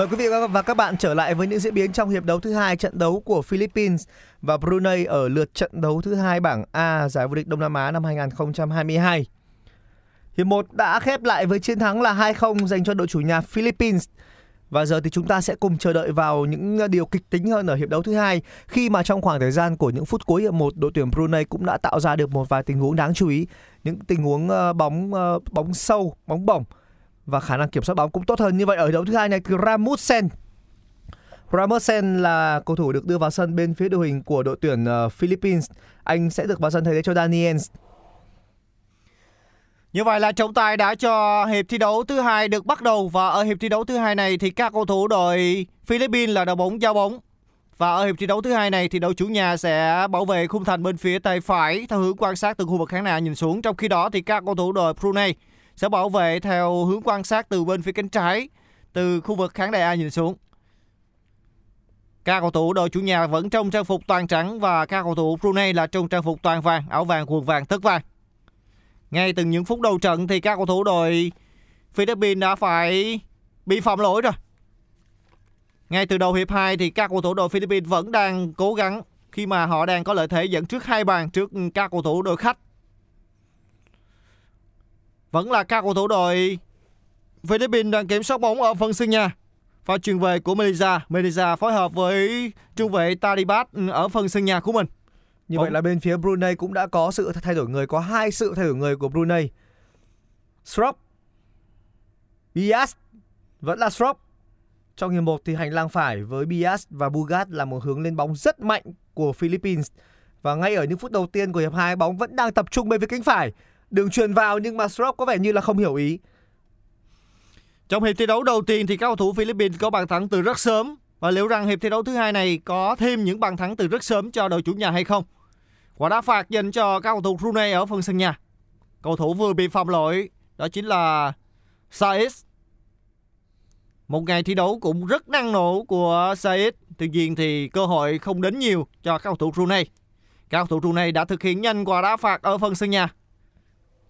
Mời quý vị và các bạn trở lại với những diễn biến trong hiệp đấu thứ hai trận đấu của Philippines và Brunei ở lượt trận đấu thứ hai bảng A giải vô địch Đông Nam Á năm 2022. Hiệp 1 đã khép lại với chiến thắng là 2-0 dành cho đội chủ nhà Philippines. Và giờ thì chúng ta sẽ cùng chờ đợi vào những ờ, điều kịch tính hơn ở hiệp đấu thứ hai khi mà trong khoảng thời gian của những phút cuối hiệp 1 đội tuyển Brunei cũng đã tạo ra được một vài tình huống đáng chú ý, những tình huống ờ, bóng ờ, bóng sâu, bóng bổng và khả năng kiểm soát bóng cũng tốt hơn như vậy ở đấu thứ hai này từ Ramusen. Ramusen là cầu thủ được đưa vào sân bên phía đội hình của đội tuyển ờ, Philippines. Anh sẽ được vào sân thay thế cho Daniels. Như vậy là trọng tài đã cho hiệp thi đấu thứ hai được bắt đầu và ở hiệp thi đấu thứ hai này thì các cầu thủ đội Philippines là đội bóng giao bóng. Và ở hiệp thi đấu thứ hai này thì đội chủ nhà sẽ bảo vệ khung thành bên phía tay phải theo hướng quan sát từ khu vực khán đài nhìn xuống. Trong khi đó thì các cầu thủ đội Brunei sẽ bảo vệ theo hướng quan sát từ bên phía cánh trái từ khu vực khán đài A nhìn xuống. Các cầu thủ đội chủ nhà vẫn trong trang phục toàn trắng và các cầu thủ Brunei là trong trang phục toàn vàng, áo vàng, quần vàng, tất vàng. Ngay từ những phút đầu trận thì các cầu thủ đội Philippines đã phải bị phạm lỗi rồi. Ngay từ đầu hiệp 2 thì các cầu thủ đội Philippines vẫn đang cố gắng khi mà họ đang có lợi thế dẫn trước hai bàn trước các cầu thủ đội khách. Vẫn là các cầu thủ đội Philippines đang kiểm soát bóng ở phần sân nhà. Pha truyền về của Melissa, Melissa phối hợp với trung vệ Taribat ở phần sân nhà của mình. Như Bóng- vậy là bên phía Brunei cũng đã có sự thay đổi người, có hai sự thay đổi người của Brunei. Srop, Bias vẫn là Srop. Trong hiệp 1 thì hành lang phải với Bias và Bugat là một hướng lên bóng rất mạnh của Philippines. Và ngay ở những phút đầu tiên của hiệp 2 bóng vẫn đang tập trung bên phía cánh phải. Đường truyền vào nhưng mà Strop có vẻ như là không hiểu ý. Trong hiệp thi đấu đầu tiên thì các cầu thủ Philippines có bàn thắng từ rất sớm và liệu rằng hiệp thi đấu thứ hai này có thêm những bàn thắng từ rất sớm cho đội chủ nhà hay không? Quả đá phạt dành cho các cầu thủ Brunei ở phần sân nhà. Cầu thủ vừa bị phạm lỗi, đó chính là Saiz. Một ngày thi đấu cũng rất năng nổ của Saiz. Tuy nhiên thì cơ hội không đến nhiều cho các cầu thủ Brunei. Các cầu thủ Brunei đã thực hiện nhanh quả đá phạt ở phần sân nhà.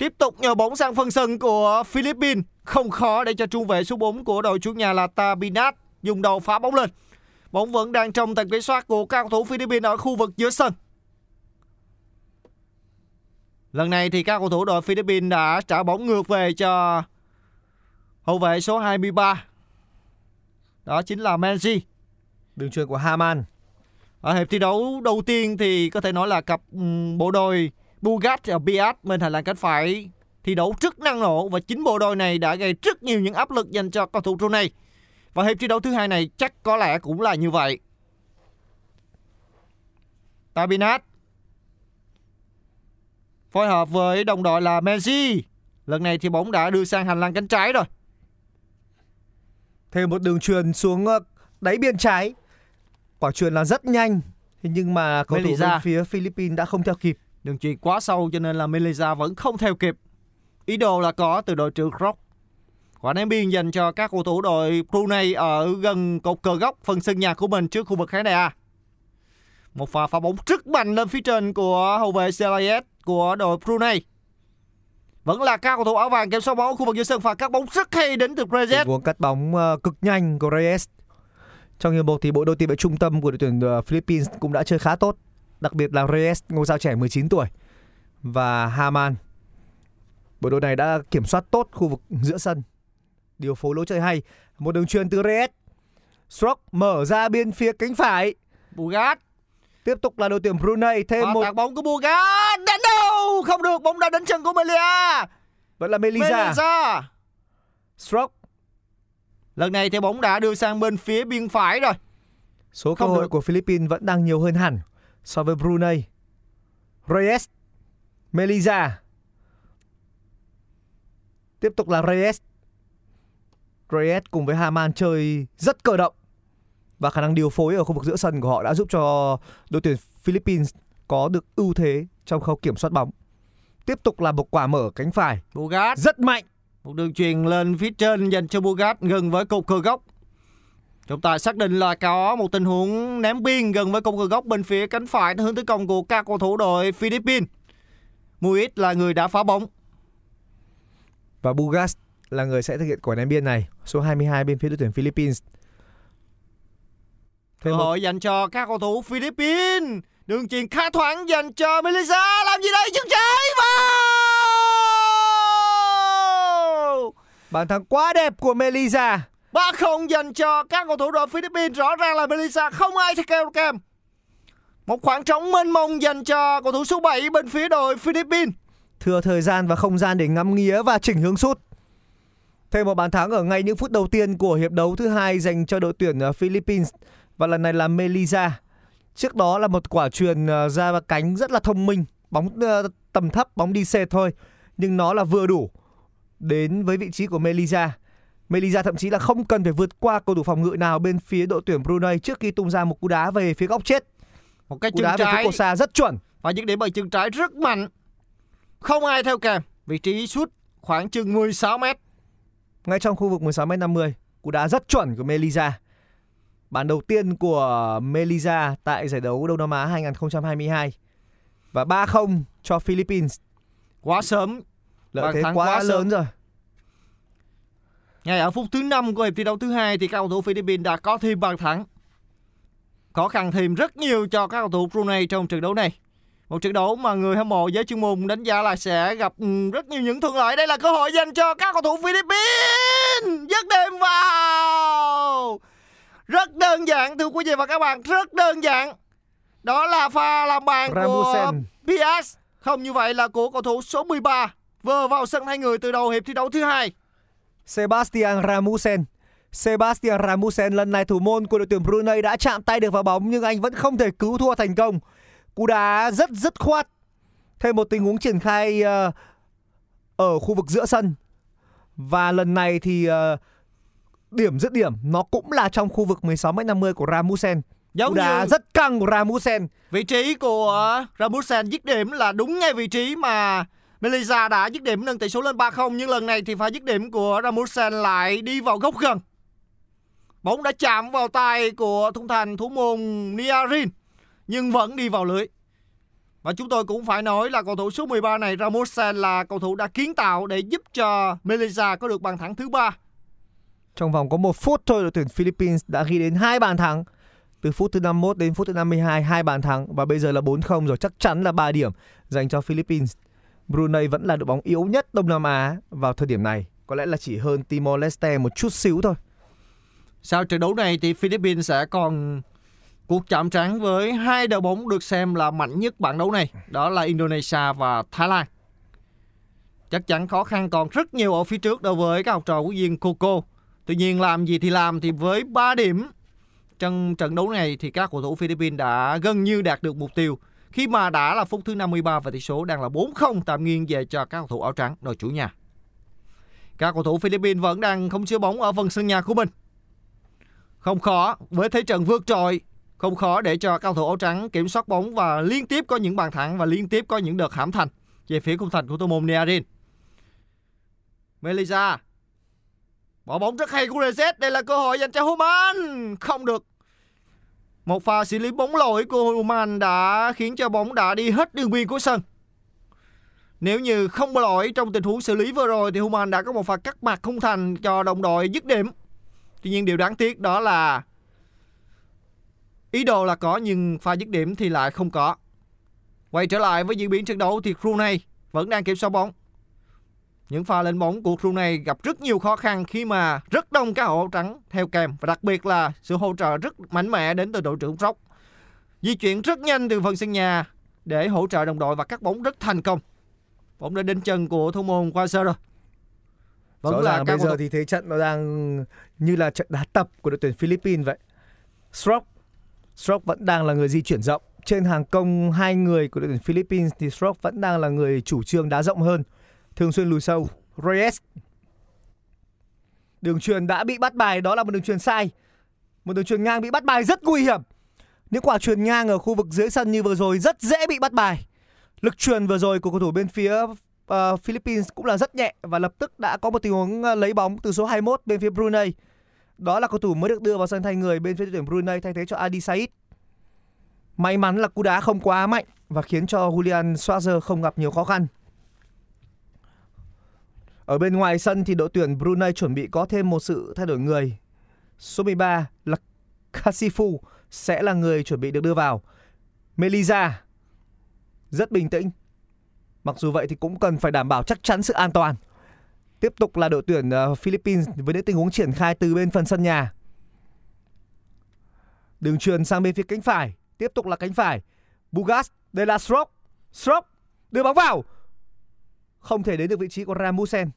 Tiếp tục nhờ bóng sang phần sân của Philippines. Không khó để cho trung vệ số 4 của đội chủ nhà là Tabinat dùng đầu phá bóng lên. Bóng vẫn đang trong tầm kiểm soát của các cầu thủ Philippines ở khu vực giữa sân. Lần này thì các cầu thủ đội Philippines đã trả bóng ngược về cho hậu vệ số 23. Đó chính là Menzi. Đường truyền của Haman. Ở hiệp thi đấu đầu tiên thì có thể nói là cặp bộ đôi Bugat và Biat bên hành lang cánh phải thi đấu rất năng nổ và chính bộ đôi này đã gây rất nhiều những áp lực dành cho cầu thủ Brunei. Và hiệp thi đấu thứ hai này chắc có lẽ cũng là như vậy. Tabinat phối hợp với đồng đội là Messi. Lần này thì bóng đã đưa sang hành lang cánh trái rồi. Thêm một đường truyền xuống ờ, đáy biên trái. Quả truyền là rất nhanh. Nhưng mà cầu thủ bên phía Philippines đã không theo kịp. Đường chuyền quá sâu cho nên là Melissa vẫn không theo kịp. Ý đồ là có từ đội trưởng Rock. Quả ném biên dành cho các cầu thủ đội Brunei ở gần cột cờ góc phần sân nhà của mình trước khu vực khán đài A. Một pha phá bóng rất mạnh lên phía trên của hậu vệ Celayet của đội Brunei. Vẫn là các cầu thủ áo vàng kiểm soát bóng ở khu vực giữa sân và các bóng rất hay đến từ Reyes. Tình huống cắt bóng ờ, cực nhanh của Reyes. Trong hiệp một thì bộ đôi tiền vệ trung tâm của đội tuyển ờ, Philippines cũng đã chơi khá tốt, đặc biệt là Reyes, ngôi sao trẻ 19 tuổi và Haman. Bộ đôi này đã kiểm soát tốt khu vực giữa sân. Điều phối lối chơi hay, một đường truyền từ Reyes. Stroke mở ra bên phía cánh phải. Bugat. Tiếp tục là đội tuyển Brunei thêm Và một tạt bóng của Bugat. Đánh đâu? Không được, bóng đã đến chân của Melia. vẫn là Melisa. Melisa. Stroke. Lần này thì bóng đã đưa sang bên phía biên phải rồi. Số cơ hội được. của Philippines vẫn đang nhiều hơn hẳn so với Brunei. Reyes, Melisa. Tiếp tục là Reyes. Reyes cùng với Haman chơi rất cơ động và khả năng điều phối ở khu vực giữa sân của họ đã giúp cho đội tuyển Philippines có được ưu thế trong khâu kiểm soát bóng. Tiếp tục là một quả mở cánh phải Bugat. rất mạnh. Một đường truyền lên phía trên dành cho Bugat gần với cột cờ góc. Chúng ta xác định là có một tình huống ném biên gần với cột cờ góc bên phía cánh phải hướng tấn công của các cầu thủ đội Philippines. Muiz là người đã phá bóng. Và Bugas là người sẽ thực hiện quả ném biên này, số 22 bên phía đội tuyển Philippines. Cơ Thêm một hội dành cho các cầu thủ Philippines. Đường chuyền khá thoáng dành cho Melissa. Làm gì đây? Chân trái vào! bàn thắng quá đẹp của Ba 3-0 dành cho các cầu thủ đội Philippines. Rõ ràng là Melissa không ai thay kèo kèm. Một khoảng trống mênh mông dành cho cầu thủ số 7 bên phía đội Philippines. thừa thời gian và không gian để ngắm nghía và chỉnh hướng sút. Thêm một bàn thắng ở ngay những phút đầu tiên của hiệp đấu thứ hai dành cho đội tuyển ờ, Philippines và lần này là Melisa. Trước đó là một quả truyền ra ờ, ra cánh rất là thông minh, bóng ờ, tầm thấp, bóng đi xe thôi, nhưng nó là vừa đủ đến với vị trí của Melisa. Melisa thậm chí là không cần phải vượt qua cầu thủ phòng ngự nào bên phía đội tuyển Brunei trước khi tung ra một cú đá về phía góc chết. Một cái Cú chân đá về phía trái cổ xa rất chuẩn. và những điểm bằng chân trái rất mạnh. Không ai theo kèm. Vị trí sút khoảng chừng 16 mét. ngay trong khu vực 16m50. Cú đá rất chuẩn của Melisa. Bàn đầu tiên của Melisa tại giải đấu Đông Nam Á 2022. Và 3-0 cho Philippines. Quá sớm. Lợi thế quá, quá sớm. lớn rồi. Ngay ở phút thứ 5 của hiệp thi đấu thứ hai thì các cầu thủ Philippines đã có thêm bàn thắng. Khó khăn thêm rất nhiều cho các cầu thủ Brunei trong trận đấu này. Một trận đấu mà người hâm mộ giới chuyên môn đánh giá là sẽ gặp ừ, rất nhiều những thuận lợi. Đây là cơ hội dành cho các cầu thủ Philippines. Dứt điểm vào. Rất đơn giản thưa quý vị và các bạn, rất đơn giản. Đó là pha làm bàn của Ramusen. Piaz. Không như vậy là của cầu thủ số 13 vừa vào sân hai người từ đầu hiệp thi đấu thứ hai. Sebastian Ramusen. Sebastian Ramusen lần này thủ môn của đội tuyển Brunei đã chạm tay được vào bóng nhưng anh vẫn không thể cứu thua thành công. Cú đá rất dứt khoát. Thêm một tình huống triển khai ờ, ở khu vực giữa sân. Và lần này thì ờ, điểm dứt điểm nó cũng là trong khu vực 16m50 của Ramusen. Giống Cú đá như rất căng của Ramusen. vị trí của Ramusen dứt điểm là đúng ngay vị trí mà Melissa đã dứt điểm nâng tỷ số lên 3-0 nhưng lần này thì pha dứt điểm của Ramusen lại đi vào góc gần. Bóng đã chạm vào tay của thủ thành thủ môn Niarin, nhưng vẫn đi vào lưới. Và chúng tôi cũng phải nói là cầu thủ số 13 này Ramusen là cầu thủ đã kiến tạo để giúp cho Melissa có được bàn thắng thứ ba. Trong vòng có một phút thôi, đội tuyển Philippines đã ghi đến hai bàn thắng. Từ phút thứ 51 đến phút thứ 52 hai bàn thắng và bây giờ là 4-0 rồi, chắc chắn là 3 điểm dành cho Philippines. Brunei vẫn là đội bóng yếu nhất Đông Nam Á vào thời điểm này, có lẽ là chỉ hơn Timor Leste một chút xíu thôi. Sau trận đấu này thì Philippines sẽ còn cuộc chạm trán với hai đội bóng được xem là mạnh nhất bảng đấu này, đó là Indonesia và Thái Lan. Chắc chắn khó khăn còn rất nhiều ở phía trước đối với các học trò của viên Coco. Tuy nhiên làm gì thì làm thì với 3 điểm trong trận đấu này thì các cầu thủ Philippines đã gần như đạt được mục tiêu khi mà đã là phút thứ 53 và tỷ số đang là 4-0 tạm nghiêng về cho các cầu thủ áo trắng đội chủ nhà. Các cầu thủ Philippines vẫn đang không chứa bóng ở phần sân nhà của mình. Không khó với thế trận vượt trội, không khó để cho cao thủ áo trắng kiểm soát bóng và liên tiếp có những bàn thắng và liên tiếp có những đợt hãm thành về phía khung thành của thủ môn Nearin. Melisa bỏ bóng rất hay của Reset, đây là cơ hội dành cho Human, không được. Một pha xử lý bóng lỗi của Human đã khiến cho bóng đã đi hết đường biên của sân. Nếu như không có lỗi trong tình huống xử lý vừa rồi, thì Human đã có một pha cắt mặt không thành cho đồng đội dứt điểm. Tuy nhiên điều đáng tiếc đó là ý đồ là có nhưng pha dứt điểm thì lại không có. Quay trở lại với diễn biến trận đấu thì Brunei vẫn đang kiểm soát bóng. Những pha lên bóng của Brunei gặp rất nhiều khó khăn khi mà rất đông các hậu trắng theo kèm và đặc biệt là sự hỗ trợ rất mạnh mẽ đến từ đội trưởng Rock. Di chuyển rất nhanh từ phần sân nhà để hỗ trợ đồng đội và cắt bóng rất thành công. Bóng đã đến chân của thủ môn Quasar rồi. Vẫn Rõ ràng bây giờ thì thế trận nó đang như là trận đá tập của đội tuyển Philippines vậy. Stroke Stroke vẫn đang là người di chuyển rộng. Trên hàng công hai người của đội tuyển Philippines thì Stroke vẫn đang là người chủ trương đá rộng hơn, thường xuyên lùi sâu. Reyes Đường truyền đã bị bắt bài, đó là một đường truyền sai. Một đường truyền ngang bị bắt bài rất nguy hiểm. Những quả truyền ngang ở khu vực dưới sân như vừa rồi rất dễ bị bắt bài. Lực truyền vừa rồi của cầu thủ bên phía uh, Philippines cũng là rất nhẹ và lập tức đã có một tình huống ờ, lấy bóng từ số 21 bên phía Brunei. Đó là cầu thủ mới được đưa vào sân thay người bên phía tuyển Brunei thay thế cho Adi Said. May mắn là cú đá không quá mạnh và khiến cho Julian Schwarzer không gặp nhiều khó khăn. Ở bên ngoài sân thì đội tuyển Brunei chuẩn bị có thêm một sự thay đổi người. Số 13 là Kasifu sẽ là người chuẩn bị được đưa vào. Melisa rất bình tĩnh. Mặc dù vậy thì cũng cần phải đảm bảo chắc chắn sự an toàn. Tiếp tục là đội tuyển ờ, Philippines với những tình huống triển khai từ bên phần sân nhà. Đường truyền sang bên phía cánh phải, tiếp tục là cánh phải. Bugas, đây là Stroke. Stroke đưa bóng vào. Không thể đến được vị trí của Ramusen.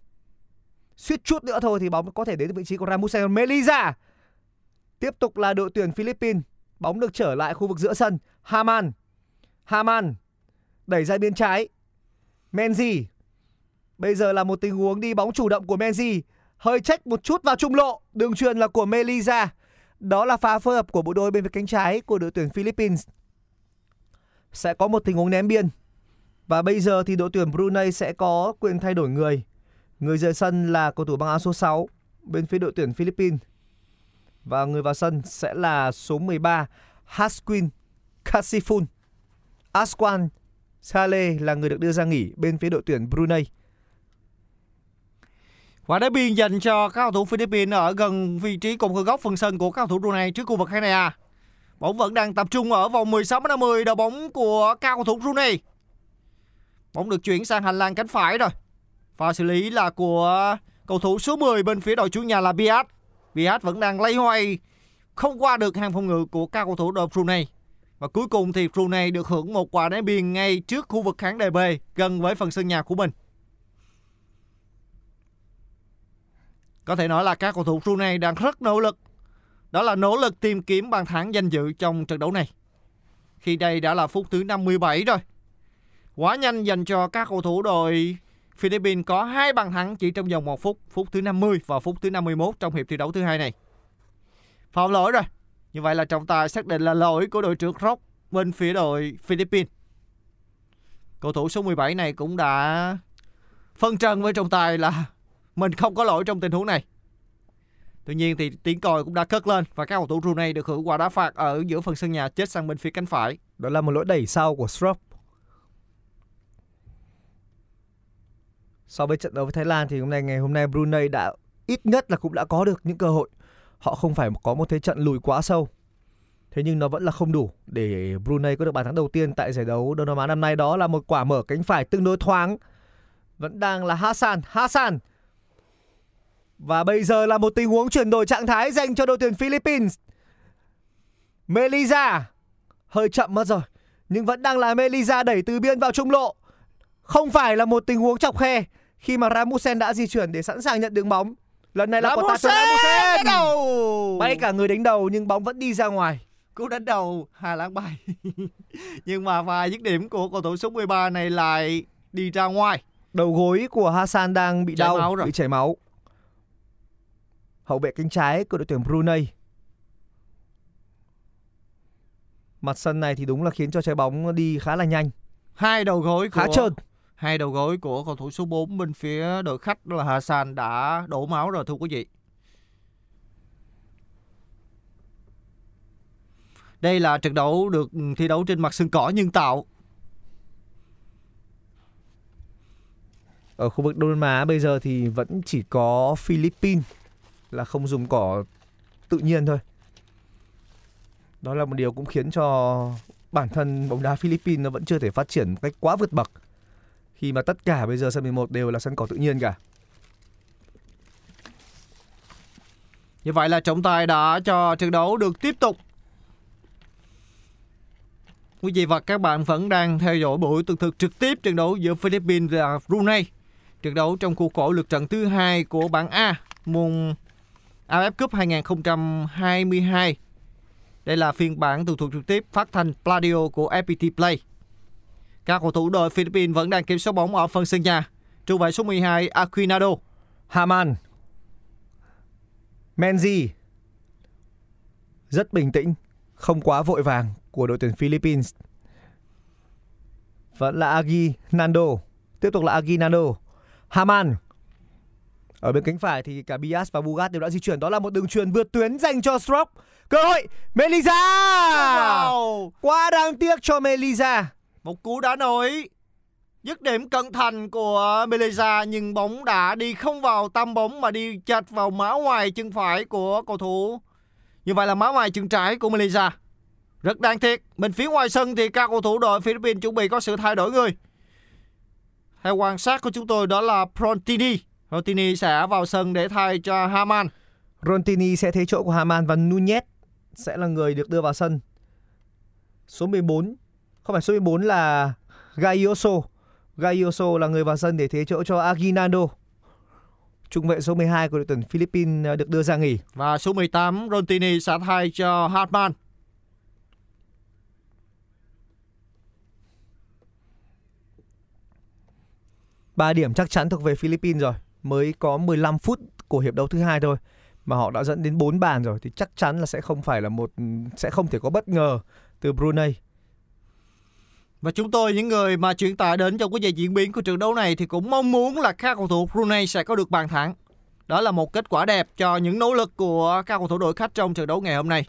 Suýt chút nữa thôi thì bóng có thể đến vị trí của Ramusen. Melisa. Tiếp tục là đội tuyển Philippines. Bóng được trở lại khu vực giữa sân. Haman. Haman đẩy ra bên trái. Menzi. Bây giờ là một tình huống đi bóng chủ động của Menzi. Hơi trách một chút vào trung lộ. Đường truyền là của Melisa. Đó là pha phối hợp của bộ đôi bên phía cánh trái của đội tuyển Philippines. Sẽ có một tình huống ném biên. Và bây giờ thì đội tuyển Brunei sẽ có quyền thay đổi người. Người rời sân là cầu thủ băng áo số 6 bên phía đội tuyển Philippines. Và người vào sân sẽ là số 13 Hasquin Kasifun. Aswan Saleh là người được đưa ra nghỉ bên phía đội tuyển Brunei. Quả đá biên dành cho các cầu thủ Philippines ở gần vị trí cùng khung góc phần sân của các cầu thủ Brunei trước khu vực hai này à. Bóng vẫn đang tập trung ở vòng 16 50 đầu bóng của cao cầu thủ Brunei. Bóng được chuyển sang hành lang cánh phải rồi. Pha xử lý là của cầu thủ số 10 bên phía đội chủ nhà là Biat. Biat vẫn đang lay hoay không qua được hàng phòng ngự của các cầu thủ đội Brunei. Và cuối cùng thì Brunei được hưởng một quả đá biên ngay trước khu vực khán đài B gần với phần sân nhà của mình. Có thể nói là các cầu thủ Brunei đang rất nỗ lực. Đó là nỗ lực tìm kiếm bàn thắng danh dự trong trận đấu này. Khi đây đã là phút thứ 57 rồi. Quá nhanh dành cho các cầu thủ đội Philippines có hai bàn thắng chỉ trong vòng một phút, phút thứ 50 và phút thứ 51 trong hiệp thi đấu thứ hai này. Phạm lỗi rồi. Như vậy là trọng tài xác định là lỗi của đội trưởng Rock bên phía đội Philippines. Cầu thủ số 17 này cũng đã phân trần với trọng tài là mình không có lỗi trong tình huống này. Tuy nhiên thì tiếng còi cũng đã cất lên và các cầu thủ Brunei được hưởng quả đá phạt ở giữa phần sân nhà chết sang bên phía cánh phải. Đó là một lỗi đẩy sau của Strop. So với trận đấu với Thái Lan thì hôm nay ngày hôm nay Brunei đã ít nhất là cũng đã có được những cơ hội. Họ không phải có một thế trận lùi quá sâu. Thế nhưng nó vẫn là không đủ để Brunei có được bàn thắng đầu tiên tại giải đấu Đông Nam Á năm nay đó là một quả mở cánh phải tương đối thoáng. Vẫn đang là Hassan, Hassan. Và bây giờ là một tình huống chuyển đổi trạng thái dành cho đội tuyển Philippines. Melisa hơi chậm mất rồi, nhưng vẫn đang là Melisa đẩy từ biên vào trung lộ. Không phải là một tình huống chọc khe khi mà Ramusen đã di chuyển để sẵn sàng nhận đường bóng. Lần này là quả tạt từ Ramusen. đầu. Bay cả người đánh đầu nhưng bóng vẫn đi ra ngoài. Cú đánh đầu Hà Lan bay. Nhưng mà vài dứt điểm của cầu thủ số 13 này lại đi ra ngoài. Đầu gối của Hassan đang bị Chảy đau, máu rồi. bị chảy máu. Hậu vệ cánh trái của đội tuyển Brunei. Mặt sân này thì đúng là khiến cho trái bóng đi khá là nhanh, Hai đầu gối của khá trơn hai đầu gối của cầu thủ số 4 bên phía đội khách đó là Hassan đã đổ máu rồi, thưa quý vị. Đây là trận đấu được thi đấu trên mặt sân cỏ nhân tạo. ở khu vực Đông Nam Á bây giờ thì vẫn chỉ có Philippines là không dùng cỏ tự nhiên thôi. Đó là một điều cũng khiến cho bản thân bóng đá Philippines nó vẫn chưa thể phát triển một cách quá vượt bậc. Khi mà tất cả bây giờ sân 11 đều là sân cỏ tự nhiên cả. Như vậy là trọng tài đã cho trận đấu được tiếp tục. Quý vị và các bạn vẫn đang theo dõi buổi tường thực trực tiếp trận đấu giữa Philippines và Brunei. Trận đấu trong khuôn khổ lượt trận thứ hai của bảng A mùng AFF Cup 2022. Đây là phiên bản tường thuật trực tiếp phát thanh Pladio của FPT Play. Các cầu thủ đội Philippines vẫn đang kiểm soát bóng ở phần sân nhà. Trung vệ số 12 Aquinado, Haman Menzi rất bình tĩnh, không quá vội vàng của đội tuyển Philippines. Vẫn là Agi Nando, tiếp tục là Agi Nando. Haman ở bên cánh phải thì cả Bias và Bugat đều đã di chuyển. Đó là một đường truyền vượt tuyến dành cho Stroke. Cơ hội Melisa. Wow! Quá đáng tiếc cho Melisa. Một cú đá nổi dứt điểm cận thành của Beleza nhưng bóng đã đi không vào tâm bóng mà đi chạch vào má ngoài chân phải của cầu thủ. Như vậy là má ngoài chân trái của Beleza. Rất đáng tiếc. Bên phía ngoài sân thì các cầu thủ đội Philippines chuẩn bị có sự thay đổi người. Theo quan sát của chúng tôi đó là Prontini. Prontini sẽ vào sân để thay cho Haman. Rontini sẽ thế chỗ của Haman và Nunez sẽ là người được đưa vào sân. Số 14, không phải số 14 là Gaioso. Gaioso là người vào sân để thế chỗ cho Aguinaldo. Trung vệ số 12 của đội tuyển Philippines à, được đưa ra nghỉ. Và số 18 Rontini sẽ thay cho Hartman. Ba điểm chắc chắn thuộc về Philippines rồi. Mới có 15 phút của hiệp đấu thứ hai thôi mà họ đã dẫn đến 4 bàn rồi thì chắc chắn là sẽ không phải là một sẽ không thể có bất ngờ từ Brunei. Và chúng tôi, những người mà chuyển tải đến trong cái dây diễn biến của trận đấu này thì cũng mong muốn là các cầu thủ Brunei sẽ có được bàn thắng. Đó là một kết quả đẹp cho những nỗ lực của các cầu thủ đội khách trong trận đấu ngày hôm nay.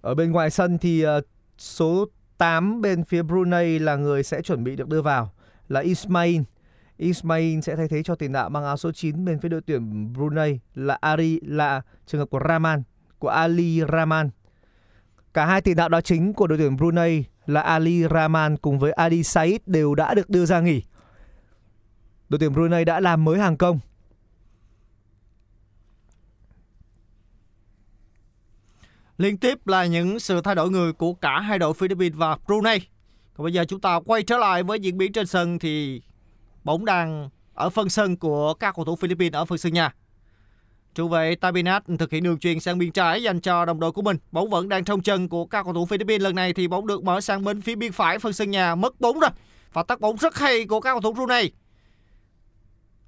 Ở bên ngoài sân thì ờ, số 8 bên phía Brunei là người sẽ chuẩn bị được đưa vào là Ismail. Ismail sẽ thay thế cho tiền đạo mang áo số 9 bên phía đội tuyển Brunei là Ari, là trường hợp của Rahman của Ali Rahman. Cả hai tiền đạo đó chính của đội tuyển Brunei là Ali Rahman cùng với Ali Said đều đã được đưa ra nghỉ. Đội tuyển Brunei đã làm mới hàng công. Liên tiếp là những sự thay đổi người của cả hai đội Philippines và Brunei. Còn bây giờ chúng ta quay trở lại với diễn biến trên sân thì bóng đang ở phân sân của các cầu thủ Philippines ở phân sân nhà. Trung vệ Tabinat thực hiện đường truyền sang biên trái dành cho đồng đội của mình. Bóng vẫn đang trong chân của các cầu thủ Philippines. Lần này thì bóng được mở sang bên phía biên phải phân sân nhà. Mất bóng rồi. Và tắt bóng rất hay của các cầu thủ Brunei.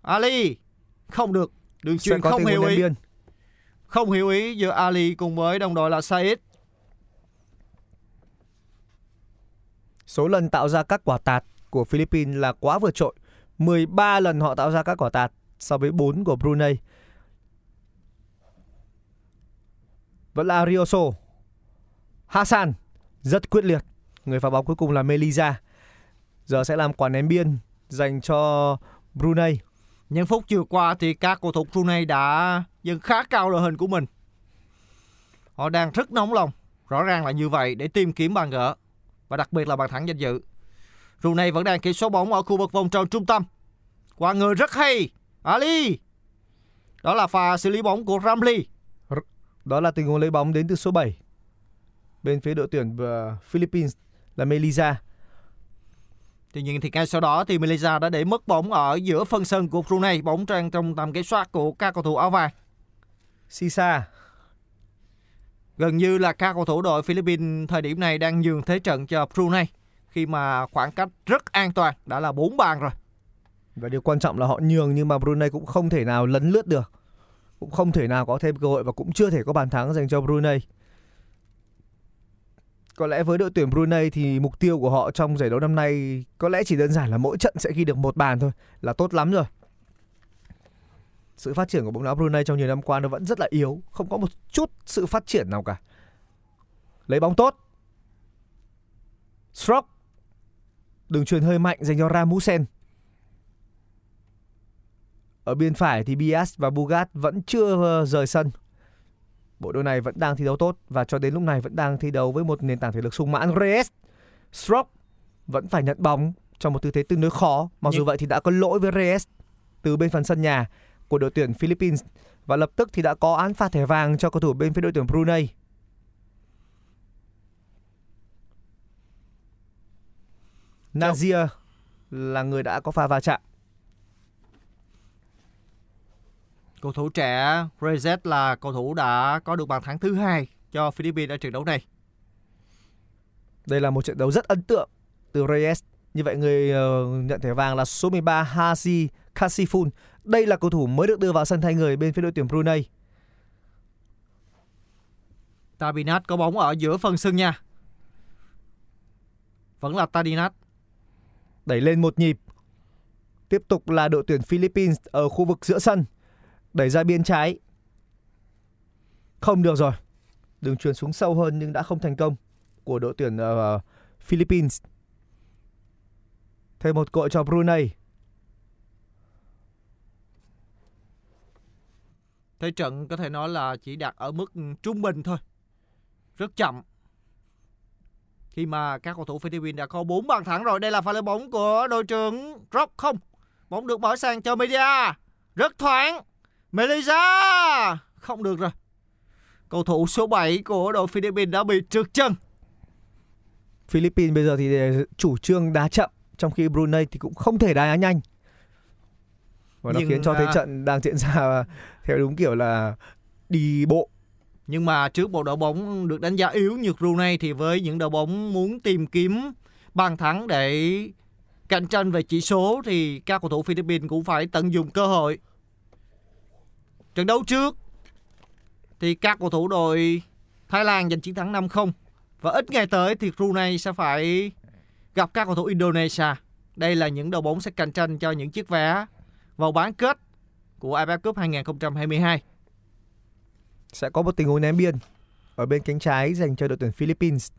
Ali không được. Đường truyền không hiểu ý. biên. Không hiểu ý giữa Ali cùng với đồng đội là Said. Số lần tạo ra các quả tạt của Philippines là quá vượt trội. 13 lần họ tạo ra các quả tạt so với 4 của Brunei. Vẫn là Rioso. Hassan rất quyết liệt. Người phá bóng cuối cùng là Melisa. Giờ sẽ làm quả ném biên dành cho Brunei. Những phút vừa qua thì các cầu thủ Brunei đã dâng khá cao đội hình của mình. Họ đang rất nóng lòng, rõ ràng là như vậy để tìm kiếm bàn gỡ và đặc biệt là bàn thắng danh dự. Brunei vẫn đang kiểm soát bóng ở khu vực vòng tròn trung tâm. Qua người rất hay, Ali. Đó là pha xử lý bóng của Ramli. Đó là tình huống lấy bóng đến từ số 7. Bên phía đội tuyển ờ, Philippines là Melisa. Tuy nhiên thì ngay sau đó thì Malaysia đã để mất bóng ở giữa phân sân của Brunei, bóng đang trong tầm kiểm soát của các cầu thủ áo vàng. Sisa. Gần như là các cầu thủ đội Philippines thời điểm này đang nhường thế trận cho Brunei khi mà khoảng cách rất an toàn đã là 4 bàn rồi. Và điều quan trọng là họ nhường nhưng mà Brunei cũng không thể nào lấn lướt được. Cũng không thể nào có thêm cơ hội và cũng chưa thể có bàn thắng dành cho Brunei. Có lẽ với đội tuyển Brunei thì mục tiêu của họ trong giải đấu năm nay có lẽ chỉ đơn giản là mỗi trận sẽ ghi được một bàn thôi là tốt lắm rồi. Sự phát triển của bóng đá Brunei trong nhiều năm qua nó vẫn rất là yếu, không có một chút sự phát triển nào cả. Lấy bóng tốt. Stroke. Đường truyền hơi mạnh dành cho Ramusen. Ở bên phải thì Bias và Bugat vẫn chưa ờ, rời sân. Bộ đôi này vẫn đang thi đấu tốt và cho đến lúc này vẫn đang thi đấu với một nền tảng thể lực sung mãn. Reyes, Stroke vẫn phải nhận bóng trong một tư thế tương đối khó. Mặc dù vậy thì đã có lỗi với Reyes từ bên phần sân nhà của đội tuyển Philippines và lập tức thì đã có án phạt thẻ vàng cho cầu thủ bên phía đội tuyển Brunei. Nazir là người đã có pha va chạm. Cầu thủ trẻ Reyes là cầu thủ đã có được bàn thắng thứ hai cho Philippines ở trận đấu này. Đây là một trận đấu rất ấn tượng từ Reyes. Như vậy người ờ, nhận thẻ vàng là số 13 Haji Kasifun. Đây là cầu thủ mới được đưa vào sân thay người bên phía đội tuyển Brunei. Tabinat có bóng ở giữa phần sân nha. Vẫn là Tadinat. Đẩy lên một nhịp. Tiếp tục là đội tuyển Philippines ở khu vực giữa sân. Đẩy ra biên trái. Không được rồi. Đường truyền xuống sâu hơn nhưng đã không thành công của đội tuyển uh, Philippines. Thêm một cội cho Brunei. Thế trận có thể nói là chỉ đạt ở mức trung bình thôi. Rất chậm. Khi mà các cầu thủ Philippines đã có 4 bàn thắng rồi. Đây là pha lên bóng của đội trưởng Rock không. Bóng được mở sang cho Media. Rất thoáng. Melisa. Không được rồi. Cầu thủ số 7 của đội Philippines đã bị trượt chân. Philippines bây giờ thì chủ trương đá chậm trong khi Brunei thì cũng không thể đá nhanh. Và nó Nhưng, khiến cho thế trận đang diễn ra theo đúng kiểu là đi bộ. Nhưng mà trước một đội bóng được đánh giá yếu như Brunei thì với những đội bóng muốn tìm kiếm bàn thắng để cạnh tranh về chỉ số thì các cầu thủ Philippines cũng phải tận dụng cơ hội. Trận đấu trước thì các cầu thủ đội Thái Lan giành chiến thắng 5-0 và ít ngày tới thì Brunei sẽ phải gặp các cầu thủ Indonesia. Đây là những đội bóng sẽ cạnh tranh cho những chiếc vé vào bán kết của AFF Cup 2022. Sẽ có một tình huống ném biên ở bên cánh trái dành cho đội tuyển Philippines.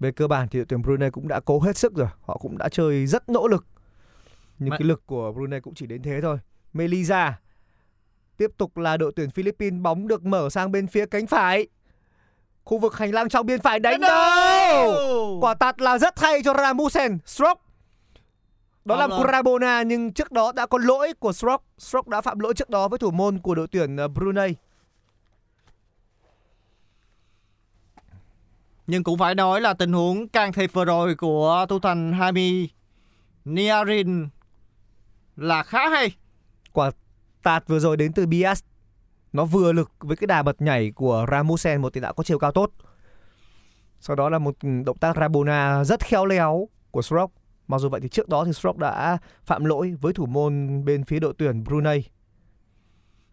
Về cơ bản thì đội tuyển Brunei cũng đã cố hết sức rồi, họ cũng đã chơi rất nỗ lực. Nhưng Mà- cái lực của Brunei cũng chỉ đến thế thôi. Melisa tiếp tục là đội tuyển Philippines bóng được mở sang bên phía cánh phải. Khu vực hành lang trong biên phải đánh đâu. Quả tạt là rất hay cho Ramusen Stroke Đó là rồi. Nhưng trước đó đã có lỗi của Stroke Stroke đã phạm lỗi trước đó với thủ môn của đội tuyển ờ, Brunei Nhưng cũng phải nói là tình huống can thiệp vừa rồi của thủ thành Hami Niarin là khá hay. Quả tạt vừa rồi đến từ Bias Nó vừa lực với cái đà bật nhảy của Ramusen Một tiền đạo có chiều cao tốt Sau đó là một động tác Rabona rất khéo léo của Stroke Mặc dù vậy thì trước đó thì Stroke đã phạm lỗi với thủ môn bên phía đội tuyển Brunei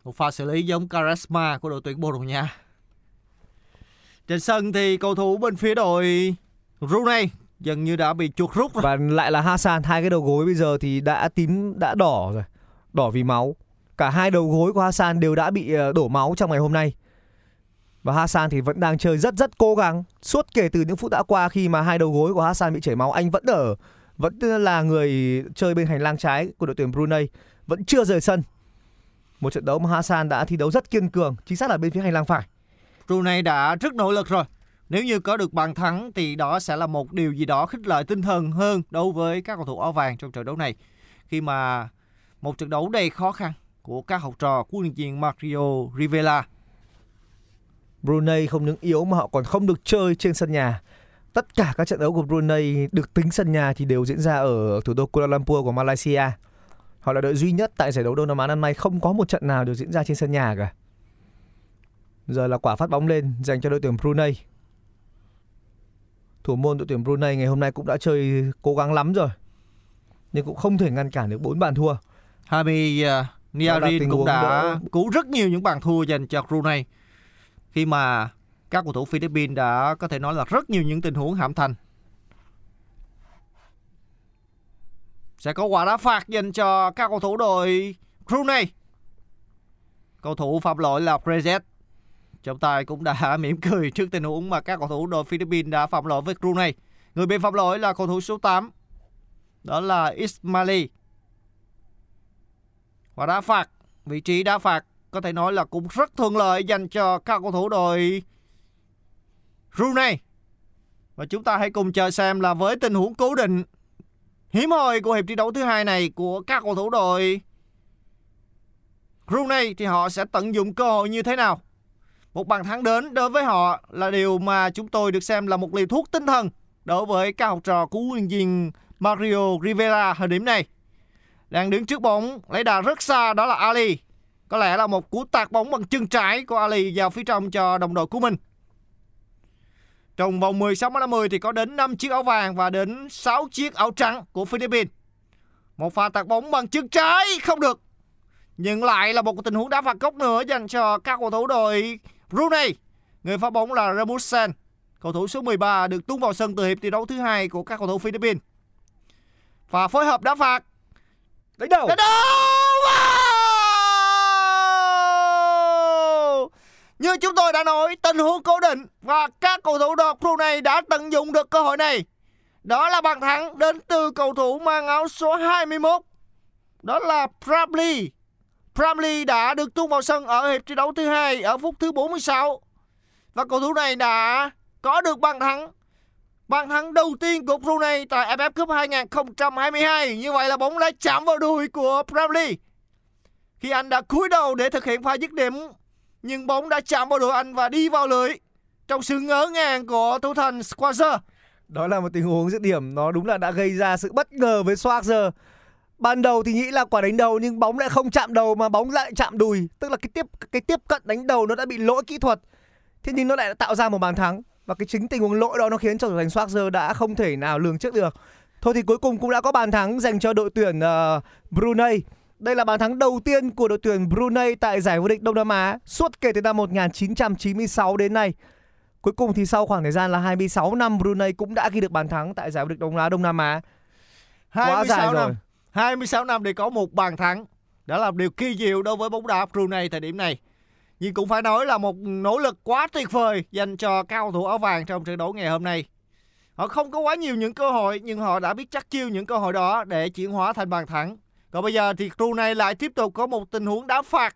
Một pha xử lý giống Karisma của đội tuyển Bồ Đào Nha. Trên sân thì cầu thủ bên phía đội Brunei dường như đã bị chuột rút rồi. Và lại là Hassan Hai cái đầu gối bây giờ thì đã tím đã đỏ rồi. Đỏ vì máu. Cả hai đầu gối của Hassan đều đã bị ờ, đổ máu trong ngày hôm nay. Và Hassan thì vẫn đang chơi rất rất cố gắng. Suốt kể từ những phút đã qua khi mà hai đầu gối của Hassan bị chảy máu Anh vẫn ở Vẫn là người chơi bên hành lang trái của đội tuyển Brunei Vẫn chưa rời sân. Một trận đấu mà Hassan đã thi đấu rất kiên cường Chính xác là bên phía hành lang phải. Brunei đã rất nỗ lực rồi. Nếu như có được bàn thắng thì đó sẽ là một điều gì đó khích lệ tinh thần hơn đối với các cầu thủ áo vàng trong trận đấu này. Khi mà một trận đấu đầy khó khăn của các học trò của huấn luyện viên Mario Rivera. Brunei không những yếu mà họ còn không được chơi trên sân nhà. Tất cả các trận đấu của Brunei được tính sân nhà thì đều diễn ra ở thủ đô Kuala Lumpur của Malaysia. Họ là đội duy nhất tại giải đấu Đông Nam Á năm nay không có một trận nào được diễn ra trên sân nhà cả. Giờ là quả phát bóng lên dành cho đội tuyển Brunei. Thủ môn đội tuyển Brunei ngày hôm nay cũng đã chơi cố gắng lắm rồi. Nhưng cũng không thể ngăn cản được 4 bàn thua. Hami uh, là Niarin cũng đã đỡ- cứu rất nhiều những bàn thua dành cho Brunei. Khi mà các cầu thủ Philippines đã có thể nói là rất nhiều những tình huống hãm thành. Sẽ có quả đá phạt dành cho các cầu thủ đội Brunei. Cầu thủ phạm lỗi là Prezet. Trọng tài cũng đã mỉm cười trước tình huống mà các cầu thủ đội Philippines đã phạm lỗi với Brunei. Người bị phạm lỗi là cầu thủ số 8 đó là Ismaili. Và đá phạt, vị trí đá phạt có thể nói là cũng rất thuận lợi dành cho các cầu thủ đội Brunei. Và chúng ta hãy cùng chờ xem là với tình huống cố định hiếm hoi của hiệp thi đấu thứ hai này của các cầu thủ đội Brunei thì họ sẽ tận dụng cơ hội như thế nào. Một bàn thắng đến đối với họ là điều mà chúng tôi được xem là một liều thuốc tinh thần đối với các học trò của huấn luyện viên Mario Rivera thời điểm này. Đang đứng trước bóng, lấy đà rất xa đó là Ali. Có lẽ là một cú tạt bóng bằng chân trái của Ali vào phía trong cho đồng đội của mình. Trong vòng 16 50 thì có đến 5 chiếc áo vàng và đến 6 chiếc áo trắng của Philippines. Một pha tạt bóng bằng chân trái không được. Nhưng lại là một tình huống đá phạt góc nữa dành cho các cầu thủ đội Brunei. Người phá bóng là Ramusen. Cầu thủ số 13 được tung vào sân từ hiệp thi đấu thứ hai của các cầu thủ Philippines. Và phối hợp đá phạt. Đánh đầu. Đánh đầu! Wow! Như chúng tôi đã nói, tình huống cố định và các cầu thủ đội Brunei đã tận dụng được cơ hội này. Đó là bàn thắng đến từ cầu thủ mang áo số 21. Đó là Bramley. Bramley đã được tung vào sân ở hiệp thi đấu thứ hai ở phút thứ 46. Và cầu thủ này đã có được bàn thắng Bàn thắng đầu tiên của Brunei tại AFF Cup 2022. Như vậy là bóng đã chạm vào đùi của Bramley. Khi anh đã cúi đầu để thực hiện pha dứt điểm, nhưng bóng đã chạm vào đùi anh và đi vào lưới. Trong sự ngỡ ngàng của thủ thành Schwarzer Đó là một tình huống dứt điểm nó đúng là đã gây ra sự bất ngờ với Schwarzer. Ban đầu thì nghĩ là quả đánh đầu nhưng bóng lại không chạm đầu mà bóng lại chạm đùi, tức là cái tiếp cái tiếp cận đánh đầu nó đã bị lỗi kỹ thuật. Thế nhưng nó lại đã tạo ra một bàn thắng và cái chính tình huống lỗi đó nó khiến cho thủ thành Schwarzer đã không thể nào lường trước được. Thôi thì cuối cùng cũng đã có bàn thắng dành cho đội tuyển uh, Brunei. Đây là bàn thắng đầu tiên của đội tuyển Brunei tại giải vô địch Đông Nam Á suốt kể từ năm 1996 đến nay. Cuối cùng thì sau khoảng thời gian là 26 năm Brunei cũng đã ghi được bàn thắng tại giải vô địch Đông Nam Á Đông Nam Á. Quá 26 dài năm. rồi. 26 năm để có một bàn thắng. Đó là điều kỳ diệu đối với bóng đá Brunei thời điểm này. Nhưng cũng phải nói là một nỗ lực quá tuyệt vời dành cho cao thủ áo vàng trong trận đấu ngày hôm nay. Họ không có quá nhiều những cơ hội, nhưng họ đã biết chắc chiêu những cơ hội đó để chuyển hóa thành bàn thắng. Còn bây giờ thì Brunei lại tiếp tục có một tình huống đá phạt.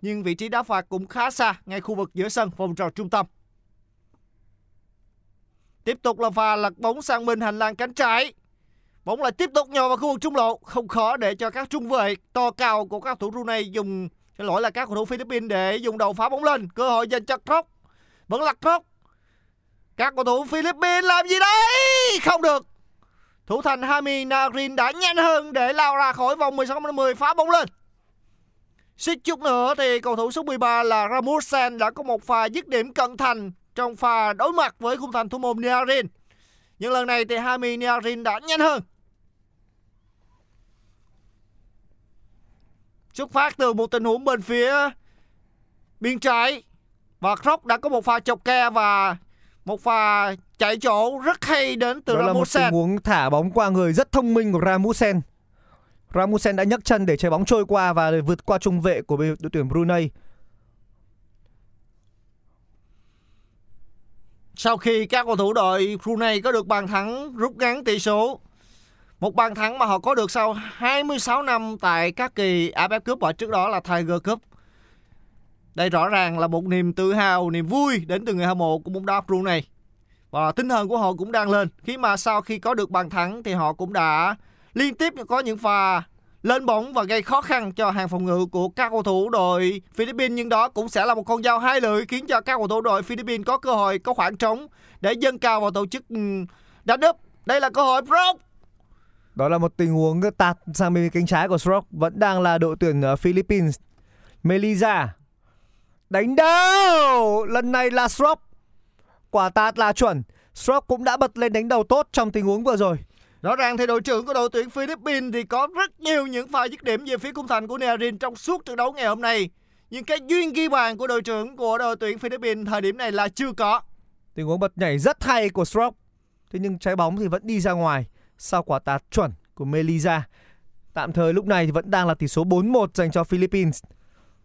Nhưng vị trí đá phạt cũng khá xa ngay khu vực giữa sân vòng tròn trung tâm. Tiếp tục là pha lật bóng sang bên hành lang cánh trái. Bóng lại tiếp tục nhò vào khu vực trung lộ, không khó để cho các trung vệ to cao của các thủ Brunei dùng cái lỗi là các cầu thủ Philippines để dùng đầu phá bóng lên, cơ hội dành cho Krok. Vẫn là Krok. Các cầu thủ Philippines làm gì đấy? Không được. Thủ thành Hami Narin đã nhanh hơn để lao ra khỏi vòng 16 10 phá bóng lên. Suýt chút nữa thì cầu thủ số 13 là Ramusen đã có một pha dứt điểm cận thành trong pha đối mặt với khung thành thủ môn Niarin. Nhưng lần này thì Hami Niarin đã nhanh hơn. Xuất phát từ một tình huống bên phía biên trái và Krok đã có một pha chọc ke và một pha chạy chỗ rất hay đến từ Đó là một Ramusen. tình huống thả bóng qua người rất thông minh của Ramusen. Ramusen đã nhấc chân để chơi bóng trôi qua và vượt qua trung vệ của đội tuyển Brunei. Sau khi các cầu thủ đội Brunei có được bàn thắng rút ngắn tỷ số một bàn thắng mà họ có được sau 26 năm tại các kỳ AFF Cup và trước đó là Tiger Cup. Đây rõ ràng là một niềm tự hào, niềm vui đến từ người hâm mộ của bóng đá Brunei. Và tinh thần của họ cũng đang lên. Khi mà sau khi có được bàn thắng thì họ cũng đã liên tiếp có những pha lên bóng và gây khó khăn cho hàng phòng ngự của các cầu thủ đội Philippines nhưng đó cũng sẽ là một con dao hai lưỡi khiến cho các cầu thủ đội Philippines có cơ hội có khoảng trống để dâng cao vào tổ chức ừ, đá đánh úp. Đây là cơ hội Brock đó là một tình huống tạt sang bên cánh trái của Stroke vẫn đang là đội tuyển ờ, Philippines. Melisa đánh đầu lần này là Stroke. Quả tạt là chuẩn. Stroke cũng đã bật lên đánh đầu tốt trong tình huống vừa rồi. Rõ ràng thì đội trưởng của đội tuyển Philippines thì có rất nhiều những pha dứt điểm về phía khung thành của Nearin trong suốt trận đấu ngày hôm nay. Nhưng cái duyên ghi bàn của đội trưởng của đội tuyển Philippines thời điểm này là chưa có. Tình huống bật nhảy rất hay của Stroke. Thế nhưng trái bóng thì vẫn đi ra ngoài sau quả tạt chuẩn của Melisa. Tạm thời lúc này thì vẫn đang là tỷ số 4-1 dành cho Philippines.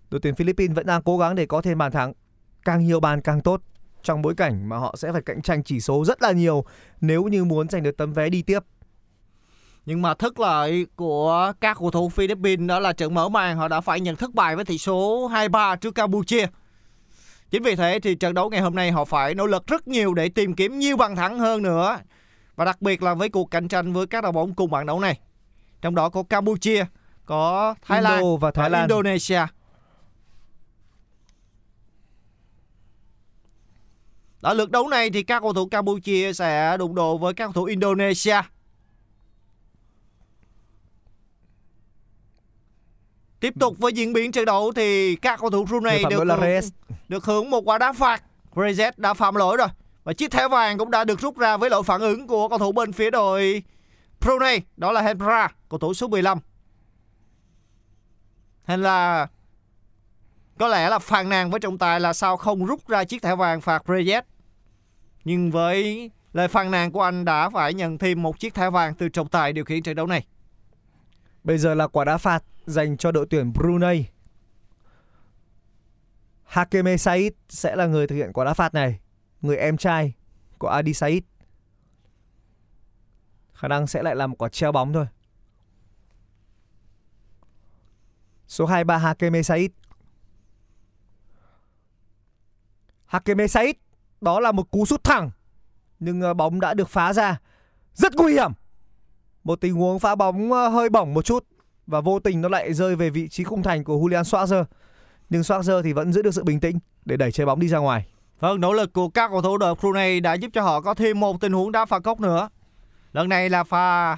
Đội tuyển Philippines vẫn đang cố gắng để có thêm bàn thắng. Càng nhiều bàn càng tốt trong bối cảnh mà họ sẽ phải cạnh tranh chỉ số rất là nhiều nếu như muốn giành được tấm vé đi tiếp. Nhưng mà thất lợi của các cầu thủ Philippines đó là trận mở màn, họ đã phải nhận thất bại với tỷ số 2-3 trước Campuchia. Chính vì thế thì trận đấu ngày hôm nay họ phải nỗ lực rất nhiều để tìm kiếm nhiều bàn thắng hơn nữa. Và đặc biệt là với cuộc cạnh tranh với các đội bóng cùng bảng đấu này. Trong đó có Campuchia, có Thái Lan Indo và Thái Lan. Indonesia. Ở lượt đấu này thì các cầu thủ Campuchia sẽ đụng độ với các cầu thủ Indonesia. Tiếp tục với diễn biến trận đấu thì các cầu thủ Brunei được được hưởng một quả đá phạt. Reyes đã phạm lỗi rồi. Và chiếc thẻ vàng cũng đã được rút ra với lỗi phản ứng của cầu thủ bên phía đội Brunei. Đó là Hendra, cầu thủ số 15. Hay là có lẽ là phàn nàn với trọng tài là sao không rút ra chiếc thẻ vàng phạt Reyes. Nhưng với lời phàn nàn của anh đã phải nhận thêm một chiếc thẻ vàng từ trọng tài điều khiển trận đấu này. Bây giờ là quả đá phạt dành cho đội tuyển Brunei. Hakeme Said sẽ là người thực hiện quả đá phạt này. Người em trai của Adi Said. Khả năng sẽ lại là một quả treo bóng thôi. Số 23 Hakeme Said. Hakeme Said. Đó là một cú sút thẳng. Nhưng ờ, bóng đã được phá ra. Rất nguy hiểm. Một tình huống phá bóng ờ, hơi bỏng một chút và vô tình nó lại rơi về vị trí khung thành của Julian Schwarzer. Nhưng Schwarzer thì vẫn giữ được sự bình tĩnh để đẩy trái bóng đi ra ngoài. Vâng, nỗ lực của các cầu thủ đội Brunei đã giúp cho họ có thêm một tình huống đá phạt góc nữa. Lần này là pha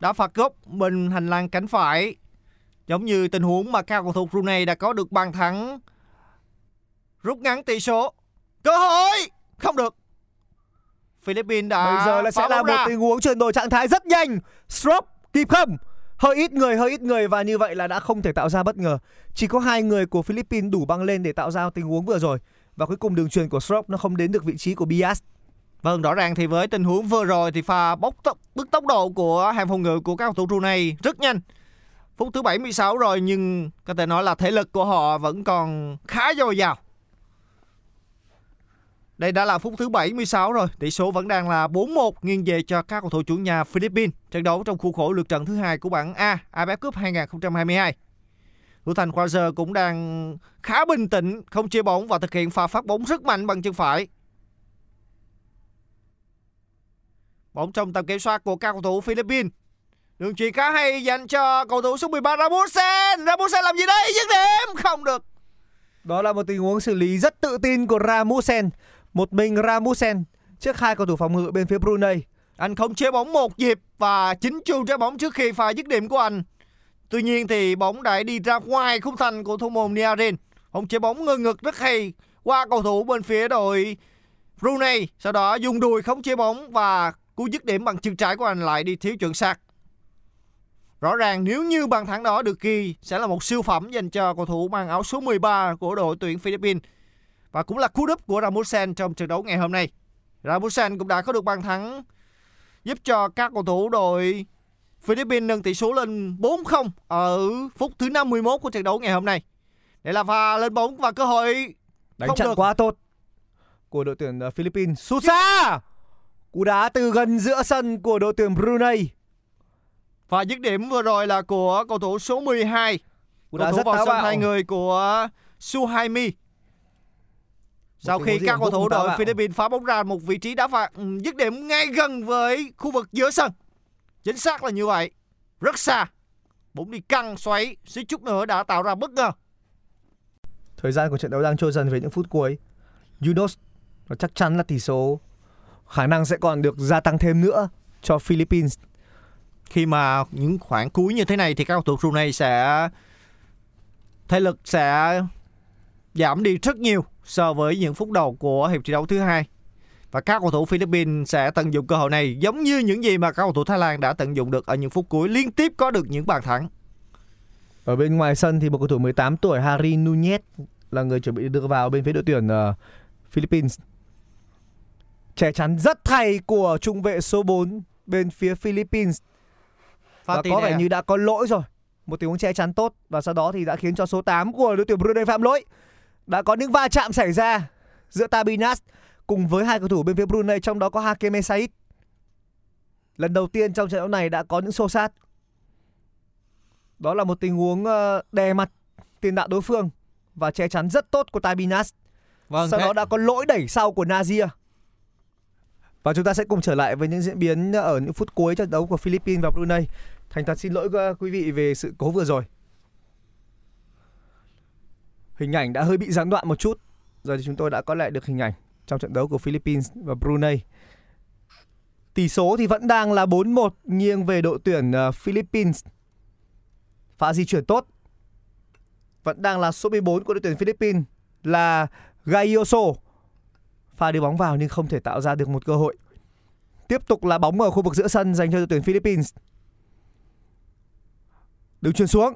đá phạt góc bên hành lang cánh phải. Giống như tình huống mà các cầu thủ Brunei đã có được bàn thắng rút ngắn tỷ số. Cơ hội! Không được. Philippines đã Bây giờ là sẽ là một tình huống chuyển đổi trạng thái rất nhanh. Strop kịp không? Hơi ít người, hơi ít người và như vậy là đã không thể tạo ra bất ngờ. Chỉ có hai người của Philippines đủ băng lên để tạo ra tình huống vừa rồi. Và cuối cùng đường truyền của Stroke nó không đến được vị trí của Bias. Vâng, rõ ràng thì với tình huống vừa rồi thì pha bốc tốc, bức tốc độ của hàng phòng ngự của các cầu thủ Brunei rất nhanh. Phút thứ 76 rồi nhưng có thể nói là thể lực của họ vẫn còn khá dồi dào. Đây đã là phút thứ 76 rồi, tỷ số vẫn đang là 4-1 nghiêng về cho các cầu thủ chủ nhà Philippines. Trận đấu trong khuôn khổ lượt trận thứ hai của bảng A AFF Cup 2022. Thủ thành Quasar cũng đang khá bình tĩnh, không chia bóng và thực hiện pha phát bóng rất mạnh bằng chân phải. Bóng trong tầm kiểm soát của các cầu thủ Philippines. Đường chuyền khá hay dành cho cầu thủ số 13 Ramusen. Ramusen làm gì đây? Dứt điểm không được. Đó là một tình huống xử lý rất tự tin của Ramusen. Một mình Ramusen trước hai cầu thủ phòng ngự bên phía Brunei. Anh không chế bóng một nhịp và chính chu trái bóng trước khi pha dứt điểm của anh. Tuy nhiên thì bóng đã đi ra ngoài khung thành của thủ môn Niarin. Ông chế bóng ngơ ngực rất hay qua cầu thủ bên phía đội Brunei. Sau đó dùng đùi khống chế bóng và cú dứt điểm bằng chân trái của anh lại đi thiếu chuẩn xác. Rõ ràng nếu như bàn thắng đó được ghi sẽ là một siêu phẩm dành cho cầu thủ mang áo số 13 của đội tuyển Philippines. Và cũng là cú đúp của Ramusen trong trận đấu ngày hôm nay. Ramusen cũng đã có được bàn thắng giúp cho các cầu thủ đội Philippines nâng tỷ số lên 4-0 ở phút thứ 51 của trận đấu ngày hôm nay. Đây là pha lên bóng và cơ hội Đánh chặn được. quá tốt của đội tuyển ờ, Philippines. Sút xa! Cú đá từ gần giữa sân của đội tuyển Brunei. và dứt điểm vừa rồi là của cầu thủ số 12. Cú cầu đá thủ rất vào sân bạo. hai người của Suhaimi. Sau khi các cầu thủ đội. Philippines phá bóng ra một vị trí đá phạt ừ, dứt điểm ngay gần với khu vực giữa sân. Chính xác là như vậy. Rất xa. Bóng đi căng xoáy, suýt chút nữa đã tạo ra bất ngờ. Thời gian của trận đấu đang trôi dần về những phút cuối. Yunus và chắc chắn là tỷ số khả năng sẽ còn được gia tăng thêm nữa cho Philippines. khi mà những khoảng cuối như thế này thì các cầu thủ Brunei sẽ thể lực sẽ giảm đi rất nhiều so với những phút đầu của hiệp thi đấu thứ hai và các cầu thủ Philippines sẽ tận dụng cơ hội này giống như những gì mà các cầu thủ Thái Lan đã tận dụng được ở những phút cuối liên tiếp có được những bàn thắng Ở bên ngoài sân thì một cầu thủ 18 tuổi Harry Nunez là người chuẩn bị đưa vào bên phía đội tuyển ờ, Philippines. Che chắn rất hay của trung vệ số 4 bên phía Philippines và có vẻ như đã có lỗi rồi. Một tình huống che chắn tốt và sau đó thì đã khiến cho số 8 của đội tuyển Brunei phạm lỗi. Đã có những va chạm xảy ra giữa Tabinas cùng với hai cầu thủ bên phía Brunei trong đó có Hakeme Said. lần đầu tiên trong trận đấu này đã có những xô sát. Đó là một tình huống ờ, đè mặt tiền đạo đối phương và che chắn rất tốt của Tabinas. Vâng, Sau thế- đó đã có lỗi đẩy sau của Nazir. Và chúng ta sẽ cùng trở lại với những diễn biến ở những phút cuối trận đấu của Philippines và Brunei. Thành thật xin lỗi ờ, quý vị về sự cố vừa rồi. Hình ảnh đã hơi bị gián đoạn một chút. Giờ thì chúng tôi đã có lại được hình ảnh trong trận đấu của Philippines và Brunei. Tỷ số thì vẫn đang là 4-1 nghiêng về đội tuyển ờ, Philippines. Pha di chuyển tốt. Vẫn đang là số 14 của đội tuyển Philippines là Gayoso. Pha đưa bóng vào nhưng không thể tạo ra được một cơ hội. Tiếp tục là bóng ở khu vực giữa sân dành cho đội tuyển Philippines. Đường chuyển xuống.